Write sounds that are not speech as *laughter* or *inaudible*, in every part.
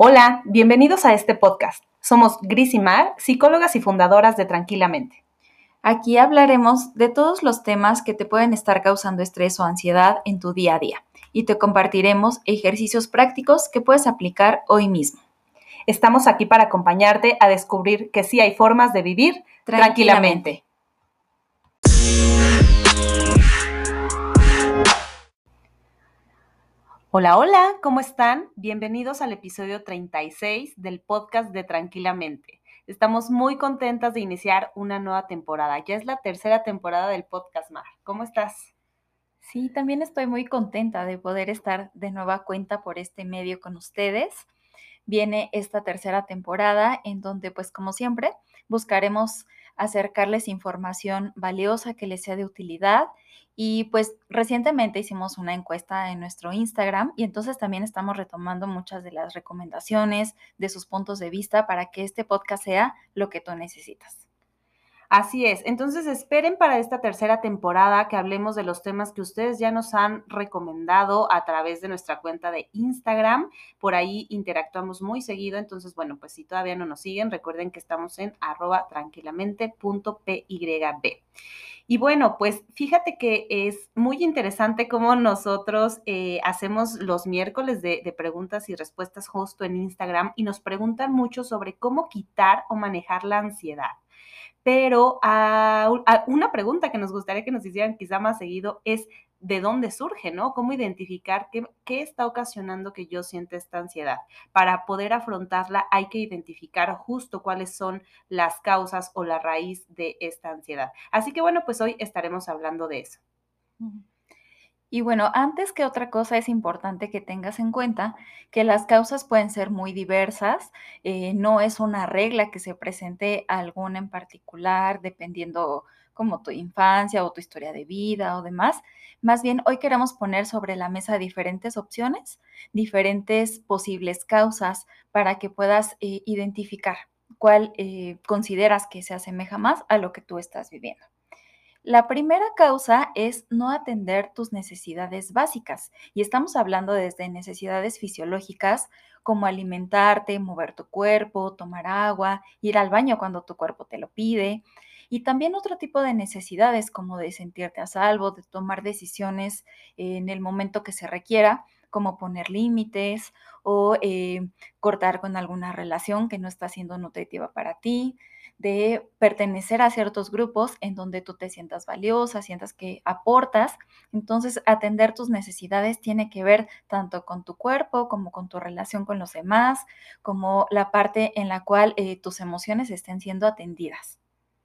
Hola, bienvenidos a este podcast. Somos Gris y Mar, psicólogas y fundadoras de Tranquilamente. Aquí hablaremos de todos los temas que te pueden estar causando estrés o ansiedad en tu día a día y te compartiremos ejercicios prácticos que puedes aplicar hoy mismo. Estamos aquí para acompañarte a descubrir que sí hay formas de vivir tranquilamente. Hola, hola, ¿cómo están? Bienvenidos al episodio 36 del podcast de Tranquilamente. Estamos muy contentas de iniciar una nueva temporada. Ya es la tercera temporada del podcast, Mar. ¿Cómo estás? Sí, también estoy muy contenta de poder estar de nueva cuenta por este medio con ustedes. Viene esta tercera temporada en donde, pues como siempre, buscaremos acercarles información valiosa que les sea de utilidad y pues recientemente hicimos una encuesta en nuestro Instagram y entonces también estamos retomando muchas de las recomendaciones, de sus puntos de vista para que este podcast sea lo que tú necesitas. Así es, entonces esperen para esta tercera temporada que hablemos de los temas que ustedes ya nos han recomendado a través de nuestra cuenta de Instagram. Por ahí interactuamos muy seguido, entonces bueno, pues si todavía no nos siguen, recuerden que estamos en arroba tranquilamente.pyb. Y bueno, pues fíjate que es muy interesante cómo nosotros eh, hacemos los miércoles de, de, preguntas y respuestas justo en Instagram y nos preguntan mucho sobre cómo quitar o manejar la ansiedad. Pero a, una pregunta que nos gustaría que nos hicieran quizá más seguido es de dónde surge, ¿no? Cómo identificar qué, qué, está ocasionando que yo sienta esta ansiedad. Para poder afrontarla hay que identificar justo cuáles son las causas o la raíz de esta ansiedad. Así que bueno, pues hoy estaremos hablando de eso. Y bueno, antes que otra cosa es importante que tengas en cuenta que las causas pueden ser muy diversas, eh, no es una regla que se presente alguna en particular, dependiendo como tu infancia o tu historia de vida o demás. Más bien, hoy queremos poner sobre la mesa diferentes opciones, diferentes posibles causas para que puedas eh, identificar cuál eh, consideras que se asemeja más a lo que tú estás viviendo. La primera causa es no atender tus necesidades básicas y estamos hablando desde necesidades fisiológicas como alimentarte, mover tu cuerpo, tomar agua, ir al baño cuando tu cuerpo te lo pide y también otro tipo de necesidades como de sentirte a salvo, de tomar decisiones en el momento que se requiera como poner límites o eh, cortar con alguna relación que no está siendo nutritiva para ti, de pertenecer a ciertos grupos en donde tú te sientas valiosa, sientas que aportas. Entonces, atender tus necesidades tiene que ver tanto con tu cuerpo como con tu relación con los demás, como la parte en la cual eh, tus emociones estén siendo atendidas.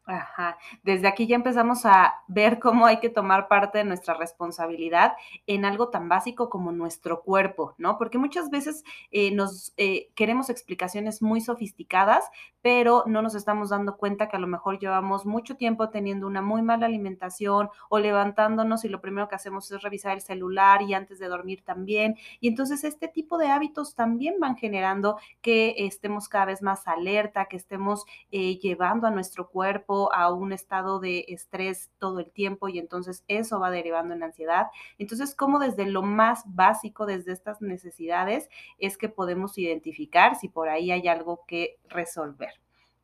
Ajá, desde aquí ya empezamos a ver cómo hay que tomar parte de nuestra responsabilidad en algo tan básico como nuestro cuerpo, ¿no? Porque muchas veces eh, nos eh, queremos explicaciones muy sofisticadas, pero no nos estamos dando cuenta que a lo mejor llevamos mucho tiempo teniendo una muy mala alimentación o levantándonos y lo primero que hacemos es revisar el celular y antes de dormir también. Y entonces este tipo de hábitos también van generando que estemos cada vez más alerta, que estemos eh, llevando a nuestro cuerpo a un estado de estrés todo el tiempo y entonces eso va derivando en ansiedad. Entonces, como desde lo más básico, desde estas necesidades, es que podemos identificar si por ahí hay algo que resolver.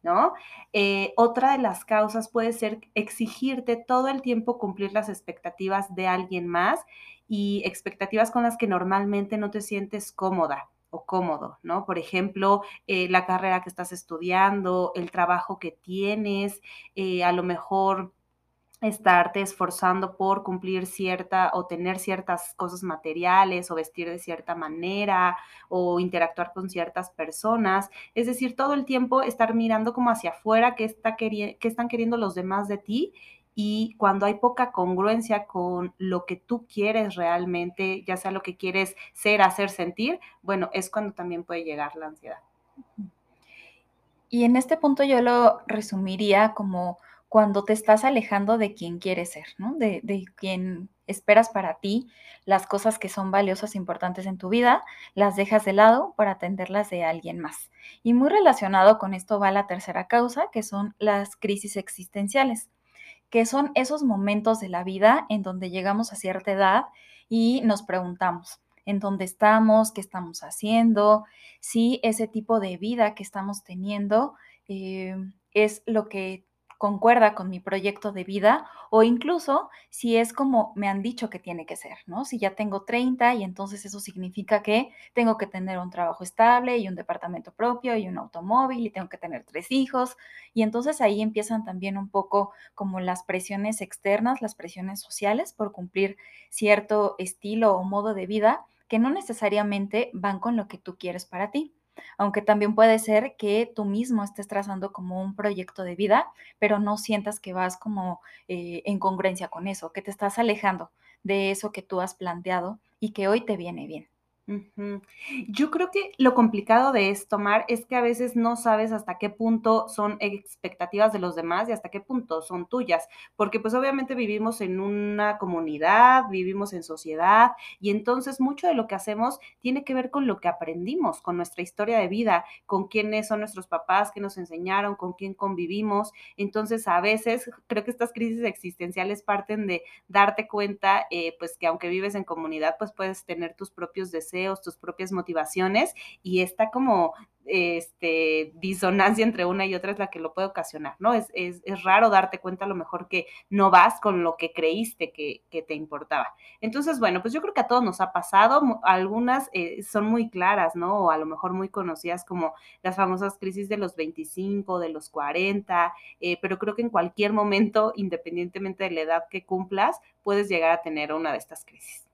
¿No? Eh, otra de las causas puede ser exigirte todo el tiempo cumplir las expectativas de alguien más y expectativas con las que normalmente no te sientes cómoda o cómodo, ¿no? Por ejemplo, eh, la carrera que estás estudiando, el trabajo que tienes, eh, a lo mejor estarte esforzando por cumplir cierta o tener ciertas cosas materiales o vestir de cierta manera o interactuar con ciertas personas. Es decir, todo el tiempo estar mirando como hacia afuera qué, está qué están queriendo los demás de ti y cuando hay poca congruencia con lo que tú quieres realmente, ya sea lo que quieres ser, hacer, sentir, bueno, es cuando también puede llegar la ansiedad. Y en este punto yo lo resumiría como cuando te estás alejando de quien quieres ser, ¿no? De, de quien esperas para ti, las cosas que son valiosas e importantes en tu vida, las dejas de lado para atenderlas de alguien más. Y muy relacionado con esto va la tercera causa, que son las crisis existenciales que son esos momentos de la vida en donde llegamos a cierta edad y nos preguntamos, en dónde estamos, qué estamos haciendo, si ese tipo de vida que estamos teniendo eh, es lo que concuerda con mi proyecto de vida o incluso si es como me han dicho que tiene que ser, ¿no? Si ya tengo 30 y entonces eso significa que tengo que tener un trabajo estable y un departamento propio y un automóvil y tengo que tener tres hijos y entonces ahí empiezan también un poco como las presiones externas, las presiones sociales por cumplir cierto estilo o modo de vida que no necesariamente van con lo que tú quieres para ti aunque también puede ser que tú mismo estés trazando como un proyecto de vida, pero no sientas que vas como eh, en congruencia con eso, que te estás alejando de eso que tú has planteado y que hoy te viene bien. Yo creo que lo complicado de esto, Mar, es que a veces no sabes hasta qué punto son expectativas de los demás y hasta qué punto son tuyas, porque pues obviamente vivimos en una comunidad, vivimos en sociedad y entonces mucho de lo que hacemos tiene que ver con lo que aprendimos, con nuestra historia de vida, con quiénes son nuestros papás, qué nos enseñaron, con quién convivimos. Entonces a veces creo que estas crisis existenciales parten de darte cuenta, eh, pues que aunque vives en comunidad, pues puedes tener tus propios deseos tus propias motivaciones y esta como este, disonancia entre una y otra es la que lo puede ocasionar, ¿no? Es, es, es raro darte cuenta a lo mejor que no vas con lo que creíste que, que, te importaba. Entonces, bueno, pues yo creo que a todos nos ha pasado, algunas eh, son muy claras, ¿no? O a lo mejor muy conocidas como las famosas crisis de los 25, de los 40, eh, pero creo que en cualquier momento, independientemente de la edad que cumplas, puedes llegar a tener una de estas crisis.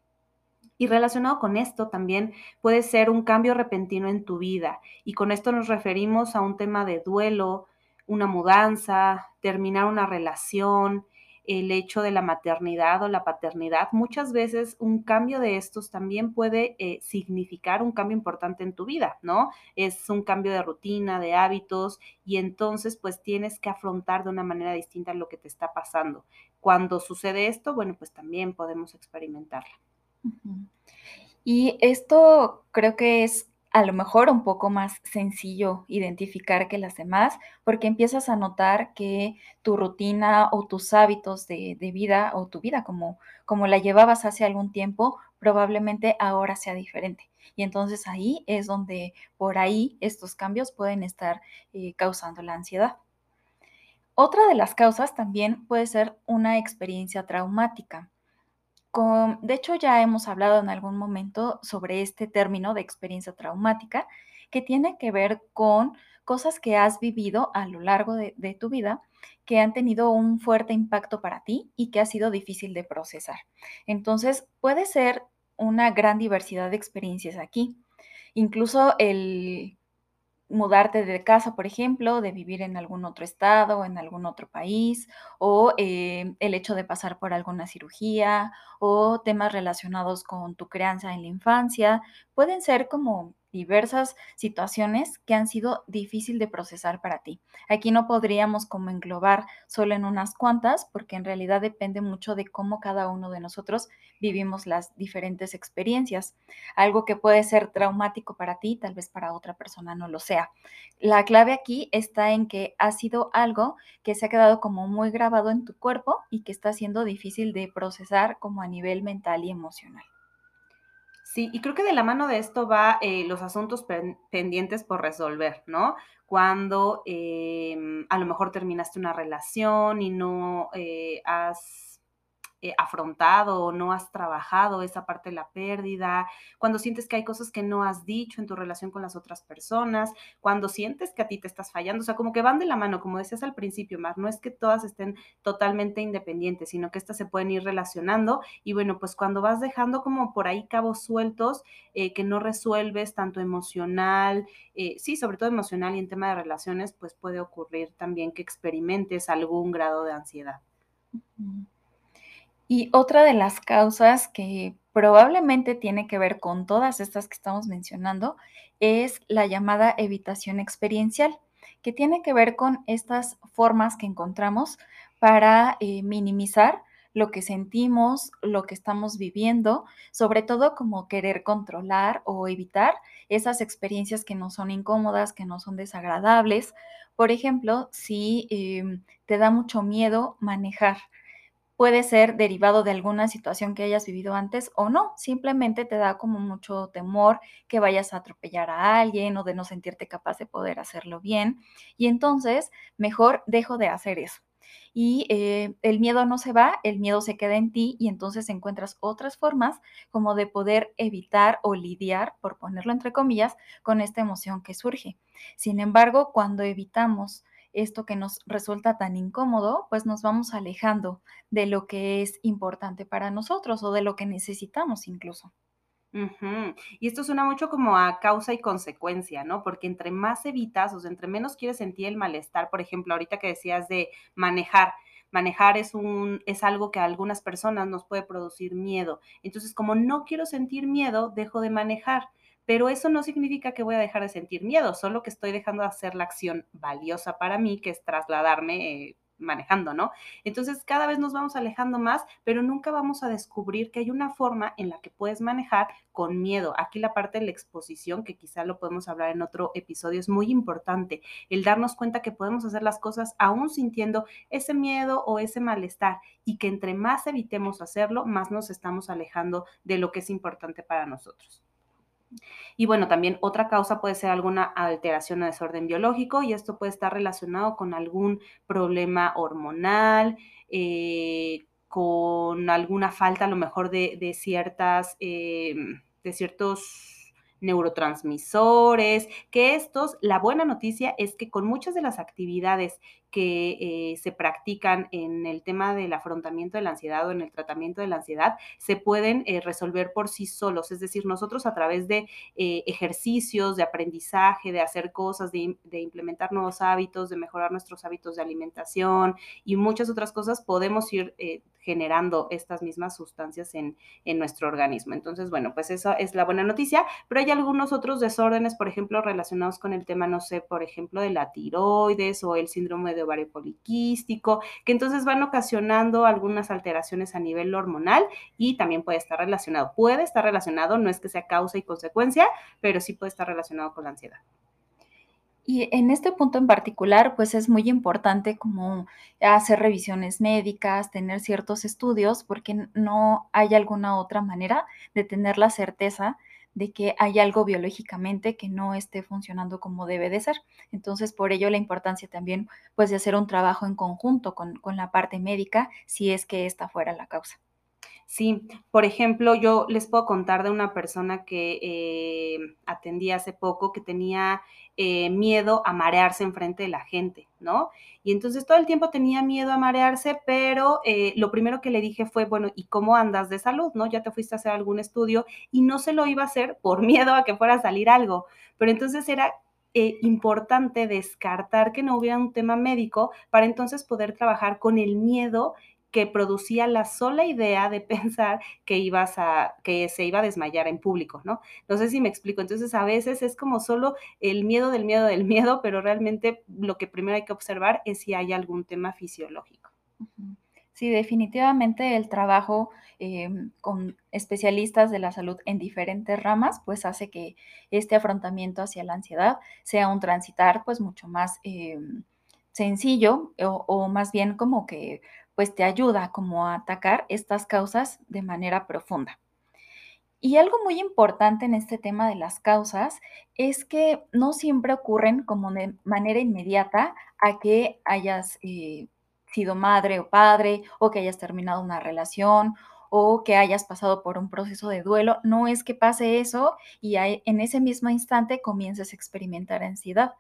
Y relacionado con esto también puede ser un cambio repentino en tu vida. Y con esto nos referimos a un tema de duelo, una mudanza, terminar una relación, el hecho de la maternidad o la paternidad. Muchas veces un cambio de estos también puede eh, significar un cambio importante en tu vida, ¿no? Es un cambio de rutina, de hábitos y entonces pues tienes que afrontar de una manera distinta lo que te está pasando. Cuando sucede esto, bueno, pues también podemos experimentarlo. Y esto creo que es a lo mejor un poco más sencillo identificar que las demás, porque empiezas a notar que tu rutina o tus hábitos de, vida o tu vida como, como la llevabas hace algún tiempo, probablemente ahora sea diferente. Y entonces ahí es donde por ahí estos cambios pueden estar eh, causando la ansiedad. Otra de las causas también puede ser una experiencia traumática de hecho, ya hemos hablado en algún momento sobre este término de experiencia traumática, que tiene que ver con cosas que has vivido a lo largo de, tu vida que han tenido un fuerte impacto para ti y que ha sido difícil de procesar. Entonces, puede ser una gran diversidad de experiencias aquí. Incluso el mudarte de casa, por ejemplo, de vivir en algún otro estado en algún otro país, o eh, el hecho de pasar por alguna cirugía, o temas relacionados con tu crianza en la infancia, pueden ser como diversas situaciones que han sido difícil de procesar para ti. Aquí no podríamos como englobar solo en unas cuantas, porque en realidad depende mucho de cómo cada uno de nosotros vivimos las diferentes experiencias. Algo que puede ser traumático para ti, tal vez para otra persona no lo sea. La clave aquí está en que ha sido algo que se ha quedado como muy grabado en tu cuerpo y que está siendo difícil de procesar como a nivel mental y emocional. Sí, y creo que de la mano de esto va eh, los asuntos pendientes por resolver, ¿no? Cuando em, a lo mejor terminaste una relación y no eh, has eh, afrontado o no has trabajado esa parte de la pérdida, cuando sientes que hay cosas que no has dicho en tu relación con las otras personas, cuando sientes que a ti te estás fallando, o sea, como que van de la mano, como decías al principio, Mar, no es que todas estén totalmente independientes, sino que estas se pueden ir relacionando y bueno, pues cuando vas dejando como por ahí cabos sueltos eh, que no resuelves tanto emocional, eh, sí, sobre todo emocional y en tema de relaciones, pues puede ocurrir también que experimentes algún grado de ansiedad. Y otra de las causas que probablemente tiene que ver con todas estas que estamos mencionando es la llamada evitación experiencial, que tiene que ver con estas formas que encontramos para eh, minimizar lo que sentimos, lo que estamos viviendo, sobre todo como querer controlar o evitar esas experiencias que no son incómodas, que no son desagradables. Por ejemplo, si em, te da mucho miedo manejar, puede ser derivado de alguna situación que hayas vivido antes o no, simplemente te da como mucho temor que vayas a atropellar a alguien o de no sentirte capaz de poder hacerlo bien y entonces mejor dejo de hacer eso. Y eh, el miedo no se va, el miedo se queda en ti y entonces encuentras otras formas como de poder evitar o lidiar, por ponerlo entre comillas, con esta emoción que surge. Sin embargo, cuando evitamos esto que nos resulta tan incómodo, pues nos vamos alejando de lo que es importante para nosotros o de lo que necesitamos incluso. Y esto suena mucho como a causa y consecuencia, ¿no? Porque entre más evitas, o sea, entre menos quieres sentir el malestar, por ejemplo, ahorita que decías de manejar, manejar es un es algo que a algunas personas nos puede producir miedo. Entonces, como no quiero sentir miedo, dejo de manejar. Pero eso no significa que voy a dejar de sentir miedo, solo que estoy dejando de hacer la acción valiosa para mí, que es trasladarme eh, manejando, ¿no? Entonces cada vez nos vamos alejando más, pero nunca vamos a descubrir que hay una forma en la que puedes manejar con miedo. Aquí la parte de la exposición, que quizá lo podemos hablar en otro episodio, es muy importante, el darnos cuenta que podemos hacer las cosas aún sintiendo ese miedo o ese malestar y que entre más evitemos hacerlo, más nos estamos alejando de lo que es importante para nosotros. Y bueno, también otra causa puede ser alguna alteración o desorden biológico y esto puede estar relacionado con algún problema hormonal, eh, con alguna falta a lo mejor de, ciertas, em, de ciertos neurotransmisores, que estos, la buena noticia es que con muchas de las actividades que eh, se practican en el tema del afrontamiento de la ansiedad o en el tratamiento de la ansiedad se pueden eh, resolver por sí solos. Es decir, nosotros a través de eh, ejercicios, de aprendizaje, de hacer cosas, de, implementar nuevos hábitos, de mejorar nuestros hábitos de alimentación y muchas otras cosas, podemos ir generando estas mismas sustancias en, en nuestro organismo. Entonces, bueno, pues esa es la buena noticia, pero hay algunos otros desórdenes, por ejemplo, relacionados con el tema, no sé, por ejemplo, de la tiroides o el síndrome de ovario poliquístico, que entonces van ocasionando algunas alteraciones a nivel hormonal y también puede estar relacionado. Puede estar relacionado, no es que sea causa y consecuencia, pero sí puede estar relacionado con la ansiedad. Y en este punto en particular, pues es muy importante como hacer revisiones médicas, tener ciertos estudios, porque no hay alguna otra manera de tener la certeza de que hay algo biológicamente que no esté funcionando como debe de ser. Entonces, por ello la importancia también, pues, de hacer un trabajo en conjunto con, con la parte médica, si es que esta fuera la causa. Sí, por ejemplo, yo les puedo contar de una persona que eh, atendí hace poco que tenía eh, miedo a marearse enfrente de la gente, ¿no? Y entonces todo el tiempo tenía miedo a marearse, pero eh, lo primero que le dije fue, bueno, ¿y cómo andas de salud, no? Ya te fuiste a hacer algún estudio y no se lo iba a hacer por *laughs* miedo a que fuera a salir algo, pero entonces era importante descartar que no hubiera un tema médico para entonces poder trabajar con el miedo que producía la sola idea de *laughs* pensar que ibas a, que se iba a desmayar en público, ¿no? No sé si me explico. Entonces, a veces es como solo el miedo del miedo del *laughs* miedo, pero realmente lo que primero hay que observar es si hay algún tema fisiológico. Sí, definitivamente el trabajo em, con especialistas de la salud en diferentes ramas, pues hace que este afrontamiento hacia la ansiedad sea un transitar, pues mucho más em, sencillo o, o, más bien como que pues te ayuda como a atacar estas causas de manera profunda. Y algo muy importante en este tema de las causas es que no siempre ocurren como de manera inmediata a que hayas eh, sido madre o padre o que hayas terminado una relación o que hayas pasado por un proceso de duelo. No es que pase eso y en ese mismo instante comiences a experimentar ansiedad.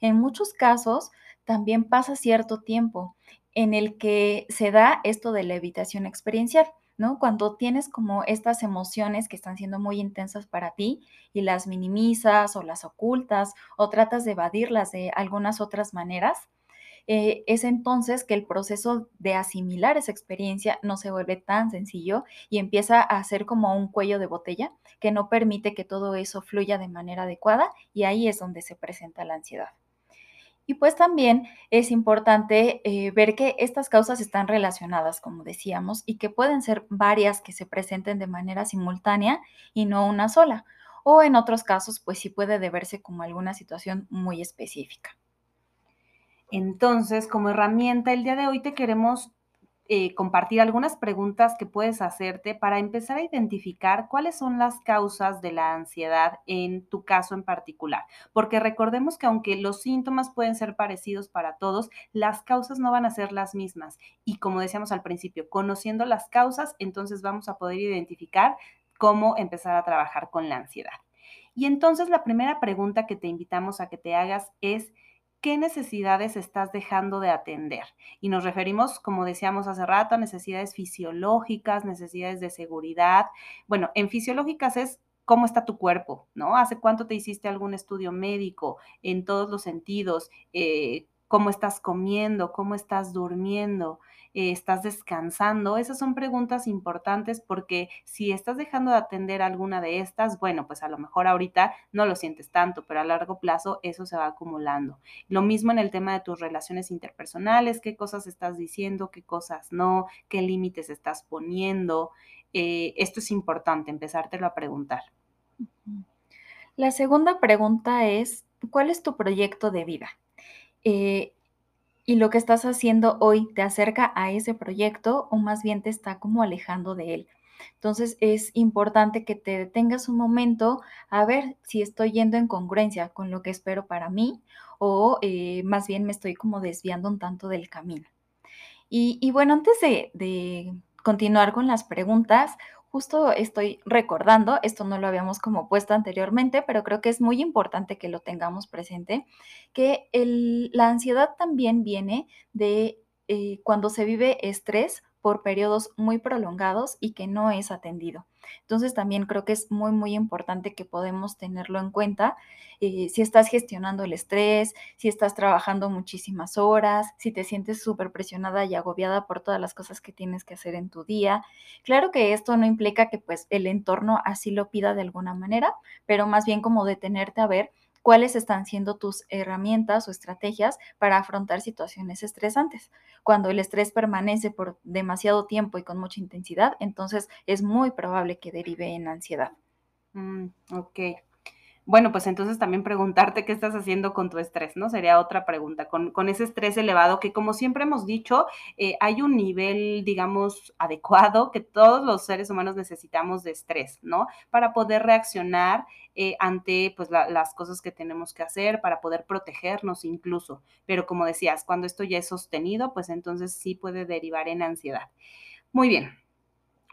En muchos casos también pasa cierto tiempo en el que se da esto de la evitación experiencial, ¿no? Cuando tienes como estas emociones que están siendo muy intensas para ti y las minimizas o las ocultas o tratas de evadirlas de algunas otras maneras, eh, es entonces que el proceso de asimilar esa experiencia no se vuelve tan sencillo y empieza a ser como un cuello de botella que no permite que todo eso fluya de manera adecuada y ahí es donde se presenta la ansiedad. Y pues también es importante eh, ver que estas causas están relacionadas, como decíamos, y que pueden ser varias que se presenten de manera simultánea y no una sola. O en otros casos, pues sí puede deberse como alguna situación muy específica. Entonces, como herramienta, el día de hoy te queremos eh, compartir algunas preguntas que puedes hacerte para empezar a identificar cuáles son las causas de la ansiedad en tu caso en particular. Porque recordemos que aunque los síntomas pueden ser parecidos para todos, las causas no van a ser las mismas. Y como decíamos al principio, conociendo las causas, entonces vamos a poder identificar cómo empezar a trabajar con la ansiedad. Y entonces la primera pregunta que te invitamos a que te hagas es, ¿qué necesidades estás dejando de atender? Y nos referimos, como decíamos hace rato, a necesidades fisiológicas, necesidades de seguridad. Bueno, en fisiológicas es cómo está tu cuerpo, ¿no? ¿Hace cuánto te hiciste algún estudio médico en todos los sentidos? Eh, ¿Cómo estás comiendo? ¿Cómo estás durmiendo? Eh, estás descansando? Esas son preguntas importantes porque si estás dejando de atender alguna de estas, bueno, pues a lo mejor ahorita no lo sientes tanto, pero a largo plazo eso se va acumulando. Lo mismo en el tema de tus relaciones interpersonales, qué cosas estás diciendo, qué cosas no, qué límites estás poniendo. Eh, esto es importante, empezártelo a preguntar. La segunda pregunta es, ¿cuál es tu proyecto de vida? Eh, y lo que estás haciendo hoy te acerca a ese proyecto o más bien te está como alejando de él. Entonces es importante que te detengas un momento a ver si estoy yendo en congruencia con lo que espero para mí o eh, más bien me estoy como desviando un tanto del camino. Y, bueno, antes de, de continuar con las preguntas, justo estoy recordando, esto no lo habíamos como puesto anteriormente, pero creo que es muy importante que lo tengamos presente, que la ansiedad también viene de eh, cuando se vive estrés por periodos muy prolongados y que no es atendido. Entonces también creo que es muy, muy importante que podemos tenerlo en cuenta. Eh, si estás gestionando el estrés, si estás trabajando muchísimas horas, si te sientes súper presionada y agobiada por todas las cosas que tienes que hacer en tu día. Claro que esto no implica que pues el entorno así lo pida de alguna manera, pero más bien como detenerte a ver cuáles están siendo tus herramientas o estrategias para afrontar situaciones estresantes. Cuando el estrés permanece por demasiado tiempo y con mucha intensidad, entonces es muy probable que derive en ansiedad. Mm, ok. Bueno, pues entonces también preguntarte qué estás haciendo con tu estrés, ¿no? Sería otra pregunta, con, ese estrés elevado que como siempre hemos dicho, eh, hay un nivel, digamos, adecuado que todos los seres humanos necesitamos de estrés, ¿no? Para poder reaccionar eh, ante pues las cosas que tenemos que hacer, para poder protegernos incluso. Pero como decías, cuando esto ya es sostenido, pues entonces sí puede derivar en ansiedad. Muy bien,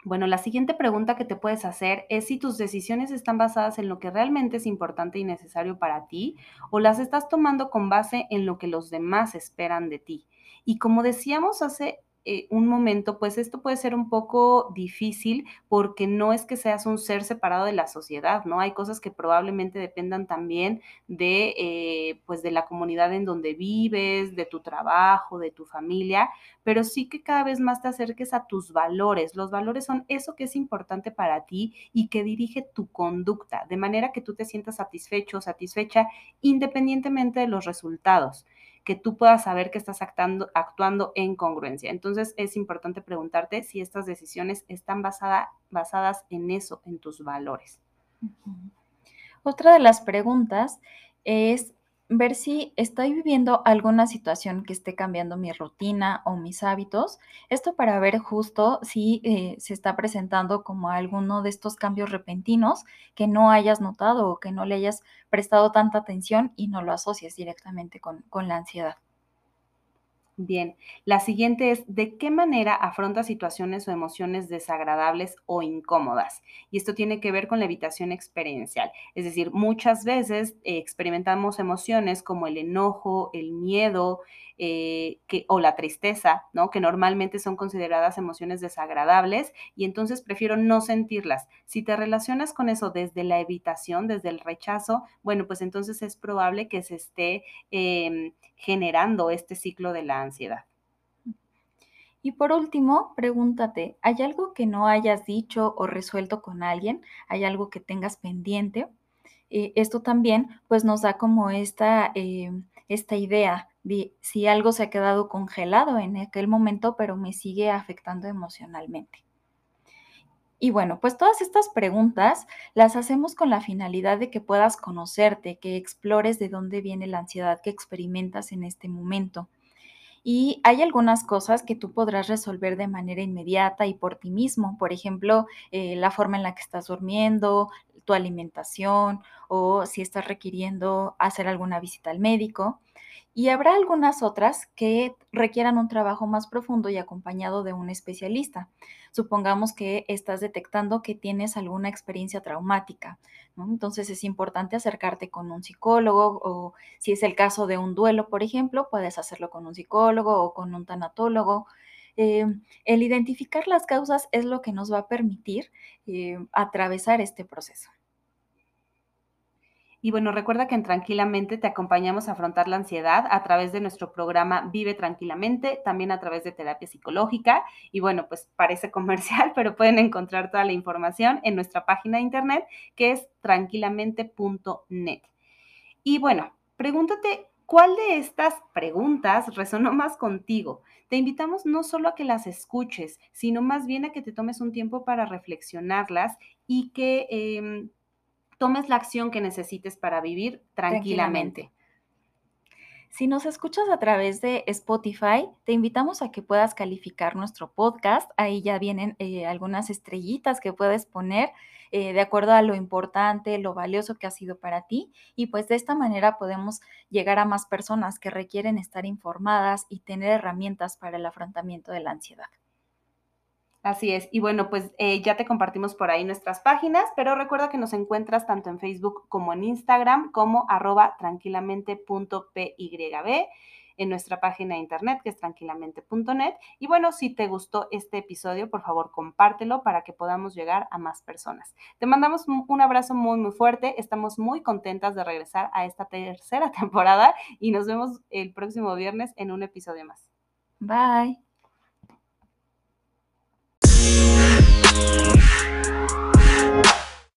bueno, la siguiente pregunta que te puedes hacer es si tus decisiones están basadas en lo que realmente es importante y necesario para ti o las estás tomando con base en lo que los demás esperan de ti. Y como decíamos hace eh, un momento, pues esto puede ser un poco difícil porque no es que seas un ser separado de la sociedad, ¿no? Hay cosas que probablemente dependan también de, eh, pues de la comunidad en donde vives, de tu trabajo, de tu familia, pero sí que cada vez más te acerques a tus valores. Los valores son eso que es importante para ti y que dirige tu conducta, de manera que tú te sientas satisfecho satisfecha independientemente de los resultados que tú puedas saber que estás actuando, en congruencia. Entonces es importante preguntarte si estas decisiones están basadas en eso, en tus valores. Otra de las preguntas es ver si estoy viviendo alguna situación que esté cambiando mi rutina o mis hábitos. Esto para ver justo si eh, se está presentando como alguno de estos cambios repentinos que no hayas notado o que no le hayas prestado tanta atención y no lo asocies directamente con, con la ansiedad. Bien, la siguiente es, ¿de qué manera afronta situaciones o emociones desagradables o incómodas? Y esto tiene que ver con la evitación experiencial. Es decir, muchas veces eh, experimentamos emociones como el enojo, el miedo, eh, o la tristeza, ¿no? Que normalmente son consideradas emociones desagradables y entonces prefiero no sentirlas. Si te relacionas con eso desde la evitación, desde el rechazo, bueno, pues entonces es probable que se esté em, generando este ciclo de la ansiedad. Y por último, pregúntate, ¿hay algo que no hayas dicho o resuelto con alguien? ¿Hay algo que tengas pendiente? Eh, esto también pues nos da como esta, em, esta idea si algo se ha quedado congelado en aquel momento, pero me sigue afectando emocionalmente. Y bueno, pues todas estas preguntas las hacemos con la finalidad de que puedas conocerte, que explores de dónde viene la ansiedad que experimentas en este momento. Y hay algunas cosas que tú podrás resolver de manera inmediata y por ti mismo. Por ejemplo, eh, la forma en la que estás durmiendo, tu alimentación o si estás requiriendo hacer alguna visita al médico. Y habrá algunas otras que requieran un trabajo más profundo y acompañado de un especialista. Supongamos que estás detectando que tienes alguna experiencia traumática. Entonces es importante acercarte con un psicólogo o si es el caso de un duelo, por ejemplo, puedes hacerlo con un psicólogo o con un tanatólogo. Eh, el identificar las causas es lo que nos va a permitir eh, atravesar este proceso. Y bueno, recuerda que en Tranquilamente te acompañamos a afrontar la ansiedad a través de nuestro programa Vive Tranquilamente, también a través de terapia psicológica. Y bueno, pues parece comercial, *laughs* pero pueden encontrar toda la información en nuestra página de internet que es tranquilamente.net. Y bueno, pregúntate ¿Cuál de estas preguntas resonó más contigo? Te invitamos no solo a que las escuches, sino más bien a que te tomes un tiempo para reflexionarlas y que eh, tomes la acción que necesites para vivir tranquilamente. Si nos escuchas a través de Spotify, te invitamos a que puedas calificar nuestro podcast. Ahí ya vienen eh, algunas estrellitas que puedes poner eh, de acuerdo a lo importante, lo valioso que ha sido para ti. Y pues de esta manera podemos llegar a más personas que requieren estar informadas y tener herramientas para el afrontamiento de la ansiedad. Así es. Y bueno, pues eh, ya te compartimos por ahí nuestras páginas, pero recuerda que nos encuentras tanto en Facebook como en Instagram como arroba tranquilamente.pyb en nuestra página de internet que es tranquilamente.net. Y bueno, si te gustó este episodio, por favor compártelo para que podamos llegar a más personas. Te mandamos un abrazo muy, muy fuerte. Estamos muy contentas de regresar a esta tercera *laughs* temporada y nos vemos el próximo viernes en un episodio más. Bye. Música